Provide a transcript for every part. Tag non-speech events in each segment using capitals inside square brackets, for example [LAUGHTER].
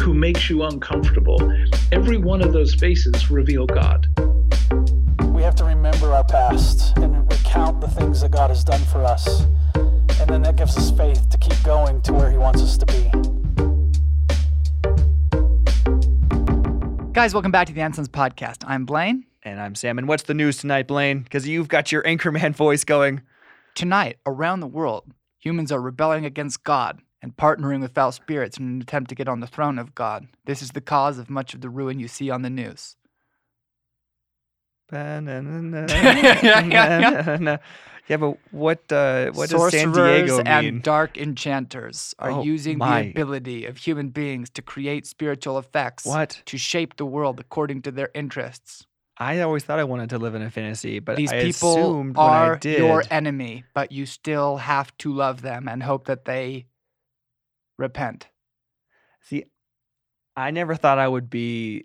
who makes you uncomfortable. Every one of those faces reveal God. We have to remember our past and recount the things that God has done for us. And then that gives us faith to keep going to where He wants us to be. Guys, welcome back to the Ansons podcast. I'm Blaine. And I'm Sam. And what's the news tonight, Blaine? Because you've got your Anchorman [LAUGHS] voice going. Tonight, around the world, humans are rebelling against God and partnering with foul spirits in an attempt to get on the throne of God. This is the cause of much of the ruin you see on the news. yeah, but what uh, what does San Diego mean? and dark enchanters are Oh, using my. the ability of human beings to create spiritual effects What? to shape the world according to their interests. I always thought I wanted to live in a fantasy, but These I people assumed when I are did. your enemy, but you still have to love them and hope that they repent. See, I never thought I would be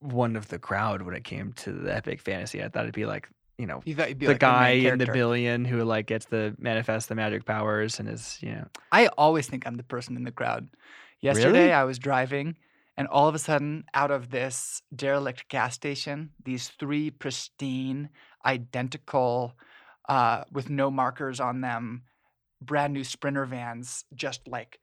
one of the crowd when it came to the epic fantasy. I thought it'd be like, you know, You thought you'd be the like the guy in the billion who like gets the manifest the magic powers and is, you know, I always think I'm the person in the crowd. Yesterday, Really? I was driving, and all of a sudden, out of this derelict gas station, these three pristine, identical, uh, with no markers on them, brand new Sprinter vans just like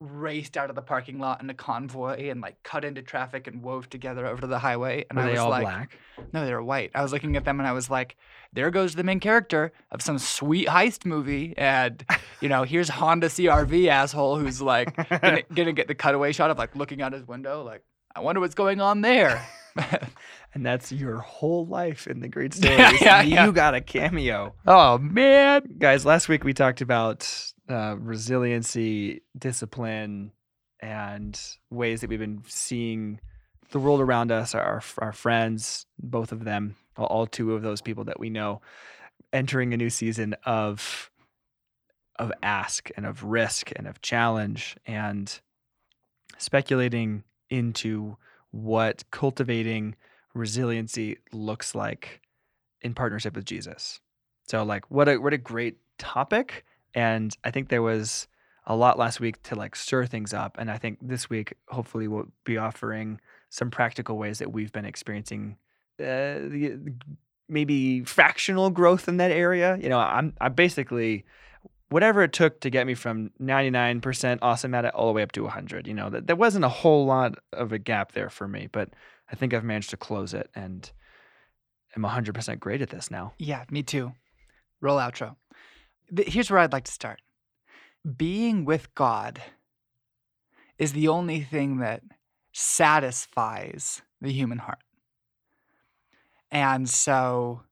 raced out of the parking lot in a convoy and like cut into traffic and wove together over to the highway. And were I was like, black? no, they were white. I was looking at them and I was like, there goes the main character of some sweet heist movie. And, you know, here's Honda CRV asshole who's like gonna, [LAUGHS] gonna get the cutaway shot of like looking out his window, like, I wonder what's going on there. [LAUGHS] [LAUGHS] And that's your whole life in the great [LAUGHS] stories. yeah, you yeah. got a cameo. oh, man. Guys, last week we talked about uh, resiliency, discipline, and ways that we've been seeing the world around us, our, our friends, both of them, all two of those people that we know, entering a new season of of ask and of risk and of challenge and speculating into what cultivating resiliency looks like in partnership with Jesus. So like what a what a great topic and I think there was a lot last week to like stir things up and I think this week hopefully we'll be offering some practical ways that we've been experiencing uh, the, maybe fractional growth in that area. You know, I'm I basically whatever it took to get me from 99% awesome at it all the way up to 100. You know, that there wasn't a whole lot of a gap there for me, but I think I've managed to close it and i'm 100% great at this now. Yeah, me too. Roll outro. Here's where I'd like to start. Being with God is the only thing that satisfies the human heart. And so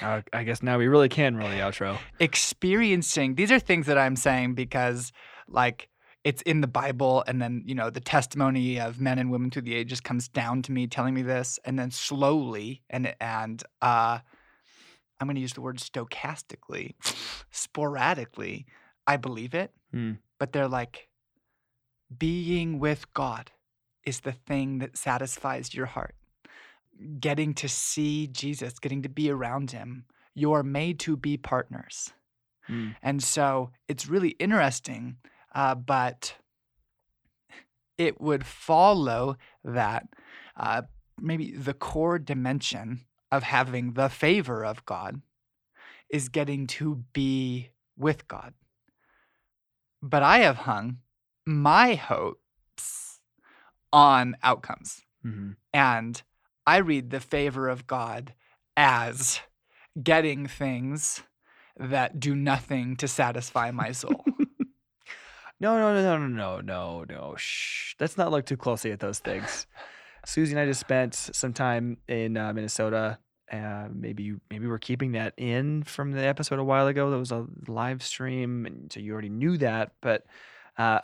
Uh, I guess now we really can roll the outro. experiencing these are things that I'm saying because like it's in the Bible and then you know the testimony of men and women through the ages comes down to me telling me this and then slowly and and uh I'm going to use the word stochastically sporadically I believe it Hmm. but they're like being with God is the thing that satisfies your heart getting to see Jesus getting to be around him you're made to be partners Hmm. and so it's really interesting, uh, but it would follow that uh, maybe the core dimension of having the favor of God is getting to be with God. But I have hung my hopes on outcomes. Mhm. And I read the favor of God as getting things that do nothing to satisfy my soul. [LAUGHS] No, no, no, no, no, no, no. Shh. Let's not look too closely at those things. Susie and I just spent some time in uh, Minnesota. Uh, maybe maybe we're keeping that in from the episode a while ago. That was a live stream, and so you already knew that. But uh,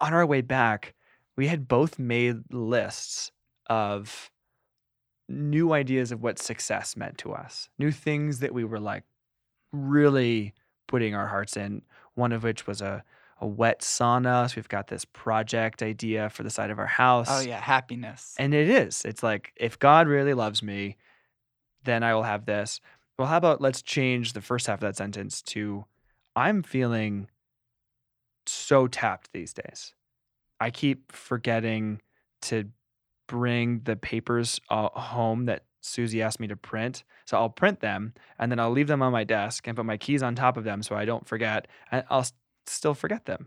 on our way back, we had both made lists of new ideas of what success meant to us, new things that we were like really putting our hearts in. One of which was a, a wet sauna. So we've got this project idea for the side of our oh, house. Oh yeah, happiness. And it is. It's like, if God really loves me, then I will have this. Well, how about let's change the first half of that sentence to I'm feeling so tapped these days. I keep forgetting to bring the papers uh, home that Susie asked me to print. So I'll print them and then I'll leave them on my desk and put my keys on top of them so I don't forget. And I'll s- still forget them.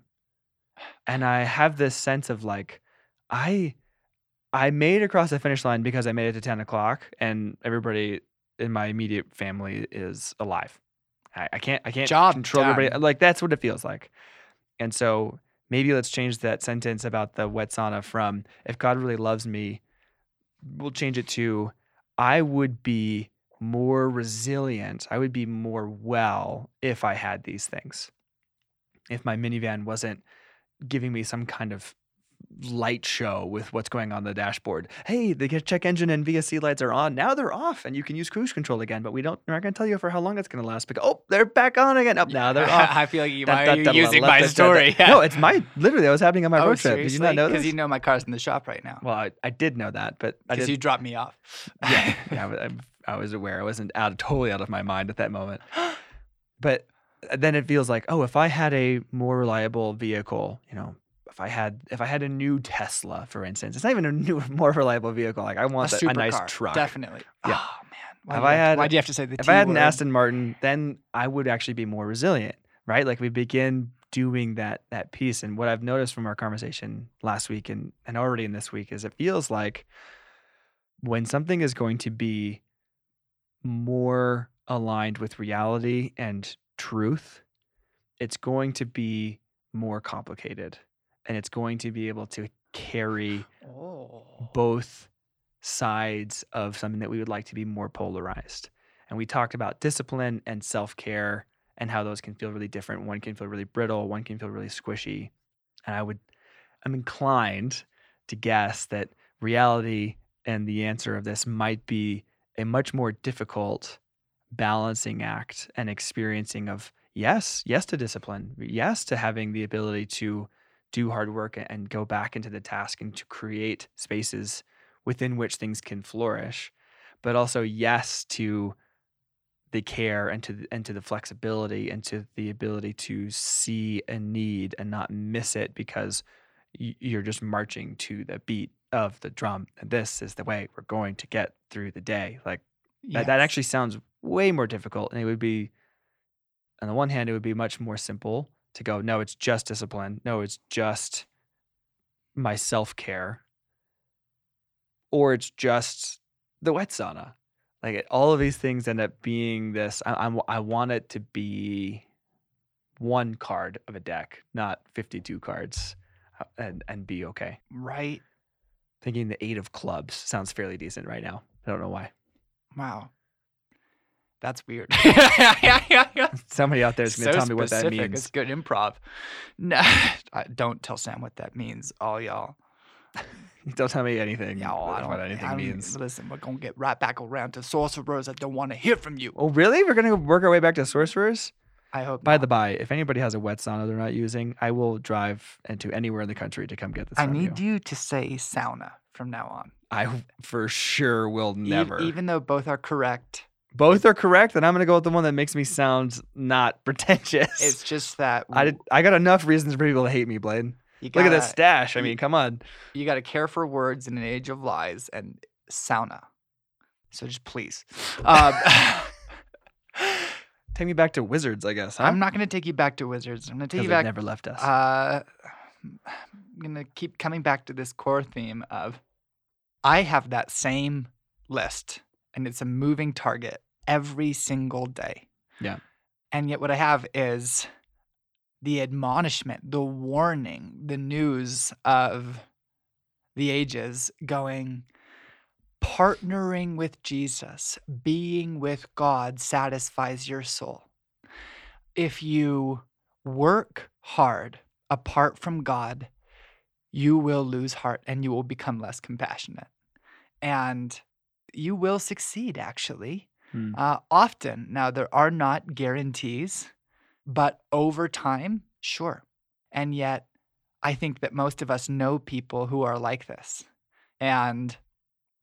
And I have this sense of like, I I made it across the finish line because I made it to 10 o'clock and everybody in my immediate family is alive. I, I can't I can't Job control everybody. Like that's what it feels like. And so maybe let's change that sentence about the wet sauna from if God really loves me, we'll change it to I would be more resilient. I would be more well if I had these things. If my minivan wasn't giving me some kind of light show with what's going on the dashboard. Hey, the check engine and VSC lights are on. Now they're off and you can use cruise control again, but we don't we're not going to tell you for how long it's going to last. Because, oh, they're back on again. Oh, now they're [LAUGHS] off. I feel like you, Da- why da- are you using my story? No, it's my literally. I was happening on my oh, road trip. Did you not know Because this? you know my car's in the shop right now. well, I, I did know that, but I Because you dropped me off. [LAUGHS] yeah, [LAUGHS] yeah, I, I- I was aware. I wasn't out totally out of my mind at that moment. [GASPS] But uh, then it feels like, oh, if I had a more reliable vehicle, you know, if I had if I had a new Tesla, for instance, it's not even a new [LAUGHS] more reliable vehicle. Like I a want the- a nice supercar, truck. Definitely. Yeah. Oh man. Why Have do you I have to- had- Why do you have to say the if T I had an? Aston Martin, then I would actually be more resilient, right? Like we begin doing that that piece. And what I've noticed from our conversation last week and and already in this week is it feels like when something is going to be more aligned with reality and truth, it's going to be more complicated and it's going to be able to carry Oh. both sides of something that we would like to be more polarized. And we talked about discipline and self care and how those can feel really different. One can feel really brittle, one can feel really squishy. And I would, I'm inclined to guess that reality and the answer of this might be a much more difficult balancing act and experiencing of yes, yes to discipline, yes to having the ability to do hard work and go back into the task and to create spaces within which things can flourish, but also yes to the care and to the, and to the flexibility and to the ability to see a need and not miss it because you're just marching to the beat of the drum. And this is the way we're going to get through the day. Like that, that actually sounds way more difficult and it would be on the one hand it would be much more simple to go no it's just discipline. No it's just my self-care. Or it's just the wet sauna. Like it, all of these things end up being this I, I'm, I want it to be one card of a deck not 52 cards uh, and and be okay. Right. thinking the eight of clubs sounds fairly decent right now. I don't know why. Wow. That's weird. [LAUGHS] [LAUGHS] somebody out there is going to So tell me what that specific. means It's good improv. No, [LAUGHS] I- don't tell Sam what that means. All y'all. Don't tell me anything Y'all, I don't, what anything I don't- means. Listen, we're gonna get right back around to sorcerers that don't want to hear from you. Oh, really? We're gonna work our way back to sorcerers. I hope. By not. the by, if anybody has a wet sauna they're not using, I will drive into anywhere in the country to come get this I need you. you to say sauna from now on. I for sure will Ev- never. even though both are correct, Both are correct, and I'm gonna go with the one that makes me sound not [LAUGHS] pretentious. it's just that I did. I got enough reasons for people to hate me, Blade. you Look at this stash. I mean, come on. You got to care for words in an age of lies and sauna. So just please. Um, [LAUGHS] Take me back to wizards, I guess. Huh? I'm not going to take you back to Wizards. I'm going to take you back. never left us. Uh, I'm going to keep coming back to this core theme of I have that same list, and it's a moving target every single day. Yeah. And yet, what I have is the admonishment, the warning, the news of the ages going, partnering with Jesus, being with God satisfies your soul. If you work hard apart from God, you will lose heart and you will become less compassionate. and you will succeed actually. Hmm. Uh, often. Now, there are not guarantees, but over time, sure. And yet, I think that most of us know people who are like this. And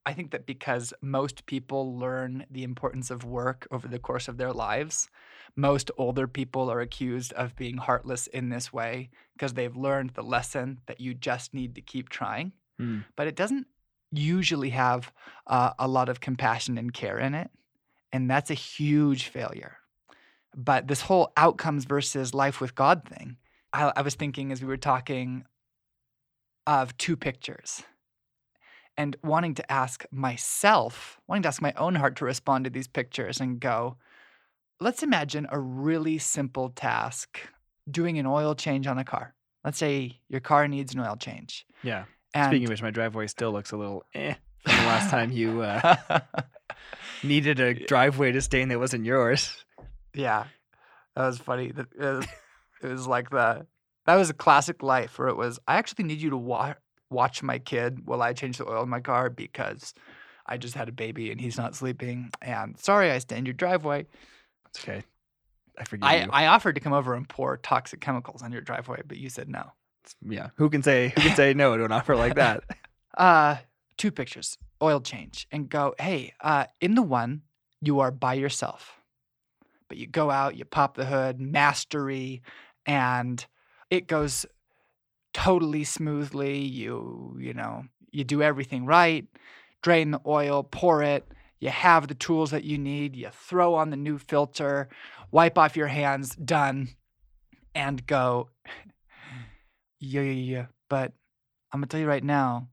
I think that because most people learn the importance of work over the course of their lives, most older people are accused of being heartless in this way because they've learned the lesson that you just need to keep trying. Hmm. But it doesn't usually have uh, a lot of compassion and care in it. And that's a huge failure. But this whole outcomes versus life with God thing, I, I was thinking as we were talking of two pictures and wanting to ask myself, wanting to ask my own heart to respond to these pictures and go, let's imagine a really simple task doing an oil change on a car. Let's say your car needs an oil change. Yeah. And Speaking of which, my driveway still looks a little eh from the last time you uh, [LAUGHS] needed a driveway to stay in that wasn't yours. yeah, that was funny. It was, it was like the that was a classic life where it was. I actually need you to wa- watch my kid while I change the oil in my car because I just had a baby and he's not sleeping. And sorry, I stained your driveway. It's okay. I forgive I, you. I offered to come over and pour toxic chemicals on your driveway, but you said no. Yeah. Who can say who can say no to an offer like that? [LAUGHS] Uh, two pictures, oil change, and go, hey, uh, in the one, you are by yourself. But you go out, you pop the hood, mastery, and it goes totally smoothly. You, you know, you do everything right, drain the oil, pour it, you have the tools that you need, you throw on the new filter, wipe off your hands, done, and go, yeah, yeah, yeah. But I'm gonna tell you right now,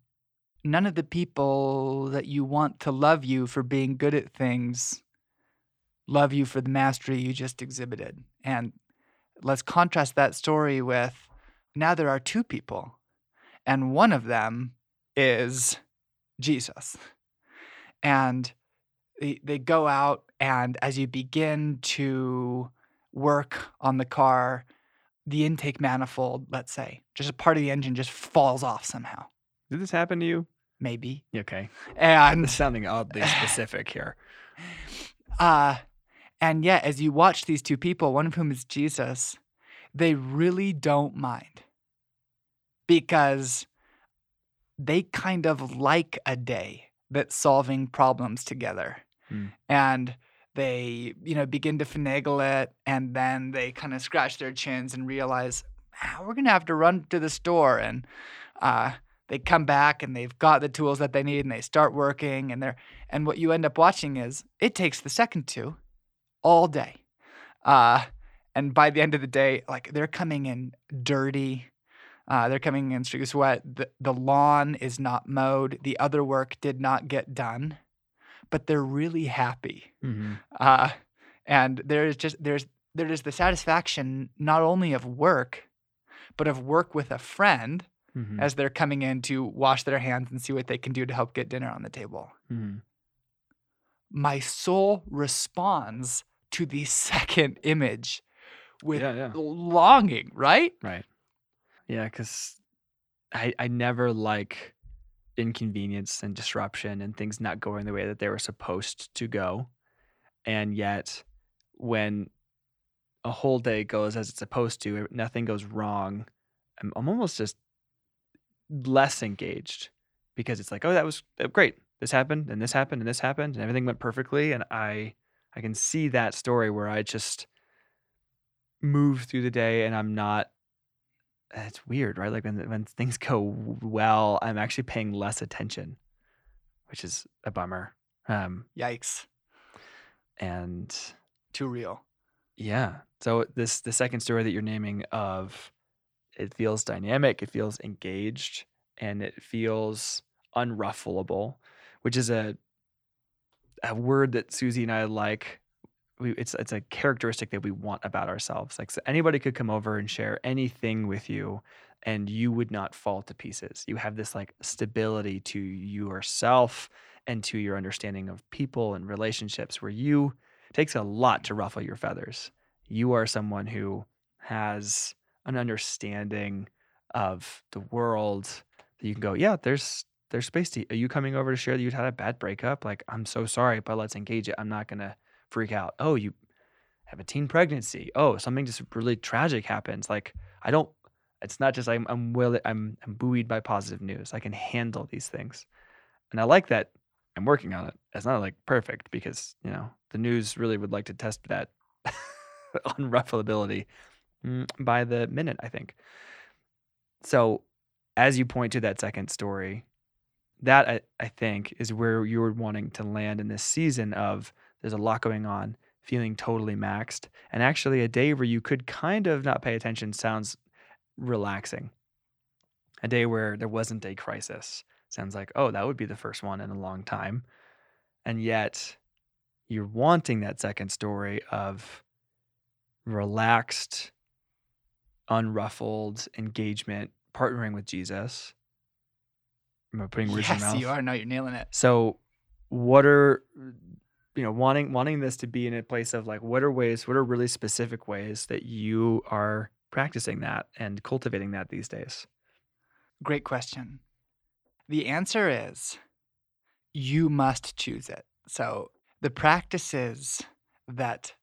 none of the people that you want to love you for being good at things love you for the mastery you just exhibited. And let's contrast that story with now there are two people, and one of them is Jesus. And they, they go out, and as you begin to work on the car, the intake manifold, let's say, just a part of the engine just falls off somehow, Did this happen to you? maybe. Okay. And It's sounding oddly specific here. [LAUGHS] Uh, and yet, as you watch these two people, one of whom is Jesus, they really don't mind because they kind of like a day that's solving problems together. Hmm. And they, you know, begin to finagle it and then they kind of scratch their chins and realize, ah, we're going to have to run to the store. And uh, they come back and they've got the tools that they need and they start working and they're and what you end up watching is it takes the second two all day uh, and by the end of the day like they're coming in dirty uh, they're coming in streaky sweat the, the lawn is not mowed the other work did not get done but they're really happy Mm-hmm. uh, and there's just there's there is the satisfaction not only of work but of work with a friend Mm-hmm. as they're coming in to wash their hands and see what they can do to help get dinner on the table. Mm-hmm. My soul responds to the [LAUGHS] second image with Yeah, yeah. longing, right? Right. Yeah, because I I never like inconvenience and disruption and things not going the way that they were supposed to go. And yet when a whole day goes as it's supposed to, nothing goes wrong, I'm, I'm almost just less engaged because it's like, oh, that was great. This happened and this happened and this happened and everything went perfectly. And I I can see that story where I just move through the day and I'm not it's weird, right? Like when when things [LAUGHS] go well, I'm actually paying less attention, which is a bummer. Um, Yikes. and Too real. yeah, so this the second story that you're naming of it feels dynamic, it feels engaged, and it feels unruffleable, which is a a word that Susie and I like. We, it's it's a characteristic that we want about ourselves. Like so anybody could come over and share anything with you, and you would not fall to pieces. You have this like stability to yourself and to your understanding of people and relationships, where you takes a lot to ruffle your feathers. You are someone who has an understanding of the world that you can go, yeah, there's there's space to. Are you coming over to share that you had a bad breakup? Like, I'm so sorry, but let's engage it. I'm not gonna freak out. Oh, you have a teen pregnancy. Oh, something just really tragic happens. Like, I don't. It's not just I'm I'm will I'm I'm buoyed by positive news. I can handle these things, and I like that. I'm working on it. It's not like perfect because you know the news really would like to test that [LAUGHS] unruffability mm, by the minute. I think. So, as you point to that second story, that I, I think is where you're wanting to land in this season of there's a lot going on, feeling totally maxed, and actually a day where you could kind of not pay attention sounds relaxing. A day where there wasn't a crisis sounds like, oh, that would be the first one in a long time. And yet you're wanting that second story of relaxed, unruffled engagement, partnering with Jesus. Am I putting words in your mouth? Yes, you are. No, you're nailing it. So, what are you know wanting wanting this to be in a place of like what are ways what are really specific ways that you are practicing that and cultivating that these days? Great question. The answer is you must choose it. So, the practices that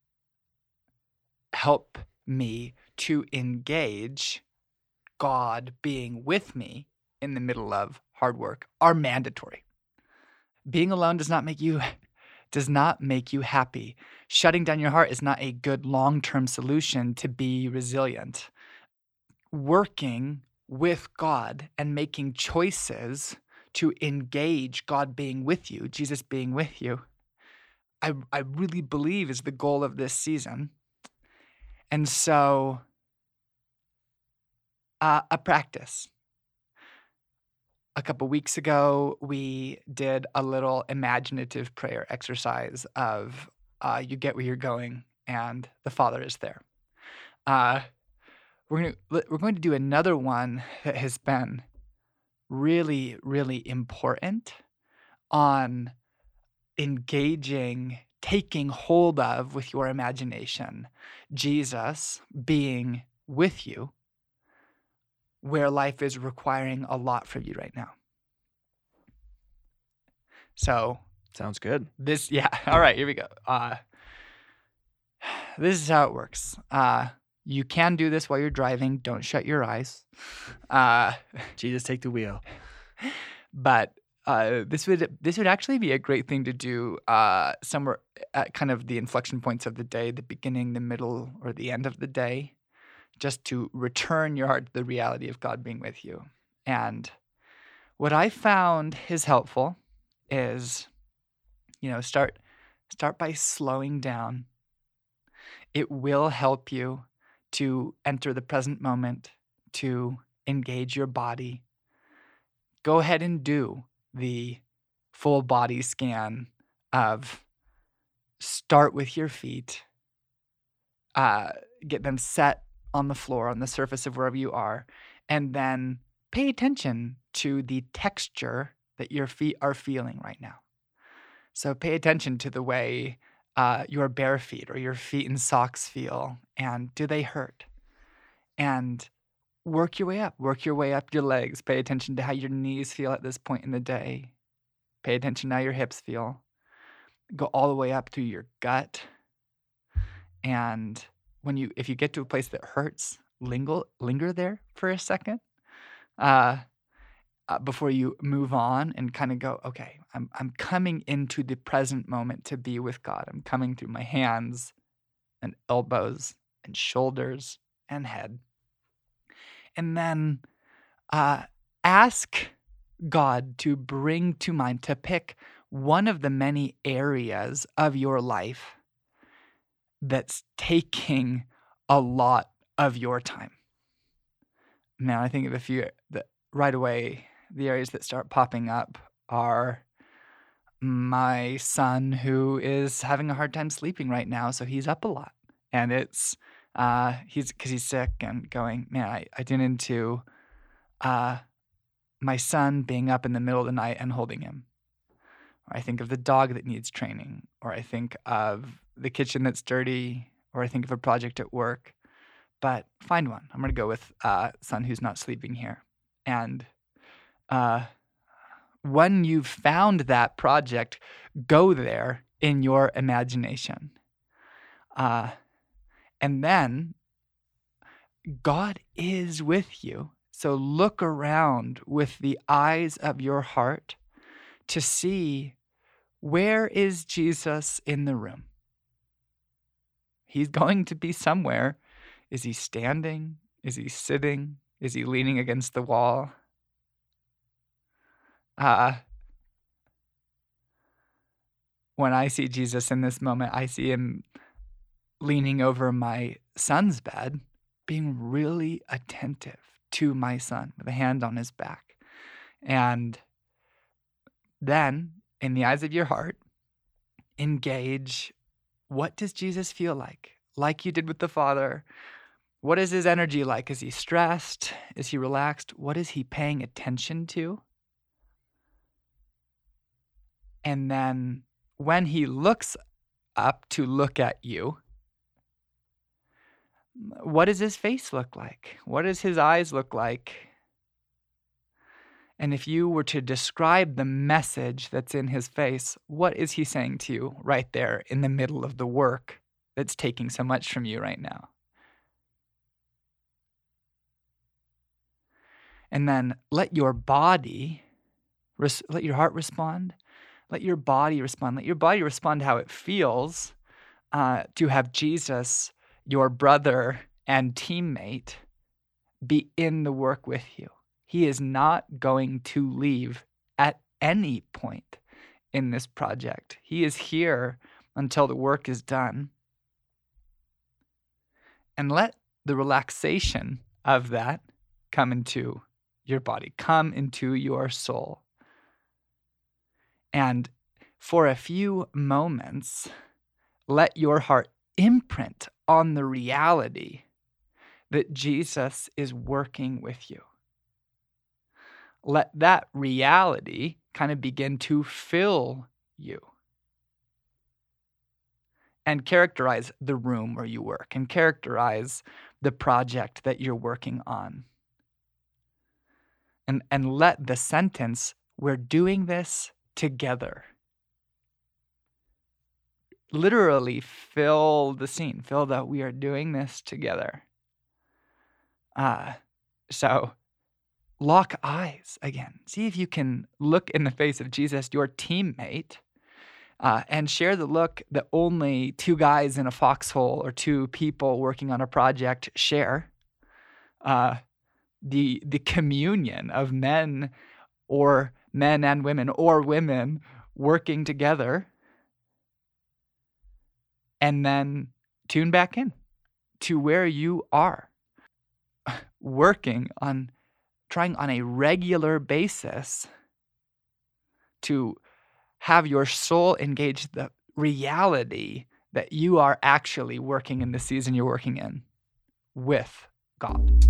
help me to engage God being with me in the middle of hard work are mandatory. Being alone does not make you does not make you happy. Shutting down your heart is not a good long-term solution to be resilient. Working with God and making choices to engage God being with you, Jesus being with you, I, I really believe is the goal of this season. And so, uh, a practice. A couple weeks ago, we did a little imaginative prayer exercise of uh, you get where you're going and the Father is there. Uh, we're going to we're going to do another one that has been really really important on engaging taking hold of with your imagination Jesus being with you where life is requiring a lot from you right now. So, Sounds good. this [LAUGHS] yeah, all right, here we go. Uh this is how it works. Uh you can do this while you're driving. Don't shut your eyes. Uh [LAUGHS] Jesus, take the wheel. but uh, this would this would actually be a great thing to do uh, somewhere at kind of the inflection points of the day, the beginning, the middle, or the end of the day, just to return your heart to the reality of God being with you. And what I found is helpful is, you know, start start by slowing down. It will help you to enter the present moment, to engage your body. Go ahead and do the full body scan of start with your feet, uh, get them set on the floor, on the surface of wherever you are, and then pay attention to the texture that your feet are feeling right now. So pay attention to the way uh, your bare feet or your feet in socks feel, and do they hurt? And work your way up. Work your way up your legs. Pay attention to how your knees feel at this point in the day. Pay attention to how your hips feel. Go all the way up to your gut. And when you if you get to a place that hurts, linger linger there for a second. Uh, uh, before you move on and kind of go, okay, I'm I'm coming into the present moment to be with God. I'm coming through my hands and elbows and shoulders and head and then uh, ask God to bring to mind, to pick one of the many areas of your life that's taking a lot of your time. Now, I think of a few that right away, the areas that start popping up are my son who is having a hard time sleeping right now, so he's up a lot. And it's uh, he's because he's sick and going, man, I, I did into uh, my son being up in the middle of the night and holding him. Or I think of the dog that needs training, or I think of the kitchen that's dirty, or I think of a project at work. But find one. I'm going to go with uh, son who's not sleeping here. And uh, when you've found that project, go there in your imagination. Uh, and then God is with you. So look around with the eyes of your heart to see where is Jesus in the room? He's going to be somewhere. Is he standing? Is he sitting? Is he leaning against the wall? Uh, when I see Jesus in this moment, I see him leaning over my son's bed, being really attentive to my son with a hand on his back. And then, in the eyes of your heart, engage what does Jesus feel like? Like you did with the Father. What is his energy like? Is he stressed? Is he relaxed? What is he paying attention to? And then when he looks up to look at you, what does his face look like? What does his eyes look like? And if you were to describe the message that's in his face, what is he saying to you right there in the middle of the work that's taking so much from you right now? And then let your body, res- let your heart respond, let your body respond, let your body respond how it feels uh, to have Jesus, your brother and teammate, be in the work with you. He is not going to leave at any point in this project. He is here until the work is done. And let the relaxation of that come into your body, come into your soul. And for a few moments, let your heart imprint on the reality that Jesus is working with you. Let that reality kind of begin to fill you and characterize the room where you work and characterize the project that you're working on. And, and let the sentence, we're doing this together, literally fill the scene, fill that we are doing this together. Uh, so lock eyes again. See if you can look in the face of Jesus, your teammate, uh, and share the look that only two guys in a foxhole or two people working on a project share. Uh, the the communion of men or men and women or women working together and then tune back in to where you are working on trying on a regular basis to have your soul engage the reality that you are actually working in the season you're working in with God.